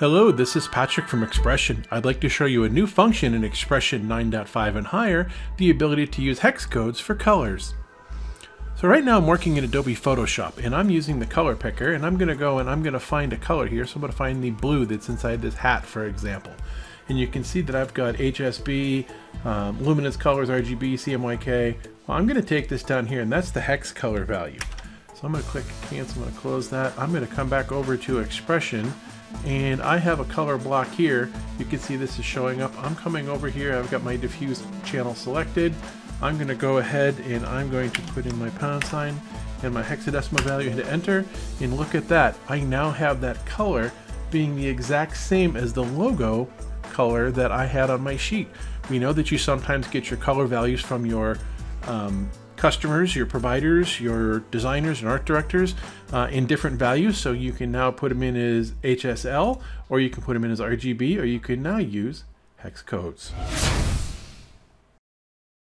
Hello, this is Patrick from XPression. I'd like to show you a new function in XPression 9.5 and higher, the ability to use hex codes for colors. So right now I'm working in Adobe Photoshop and I'm using the color picker and I'm going to go and I'm going to find a color here. So I'm going to find the blue that's inside this hat for example. And you can see that I've got HSB, um, luminance colors, RGB, CMYK. Well, I'm going to take this down here and that's the hex color value. So I'm going to click cancel, I'm to close that. I'm going to come back over to XPression and I have a color block here. You can see this is showing up. I'm coming over here, I've got my diffuse channel selected. I'm going to go ahead and I'm going to put in my pound sign and my hexadecimal value, hit enter, and look at that. I now have that color being the exact same as the logo color that I had on my sheet. We know that you sometimes get your color values from your um, customers, your providers, your designers and art directors uh, in different values. So you can now put them in as HSL, or you can put them in as RGB, or you can now use hex codes.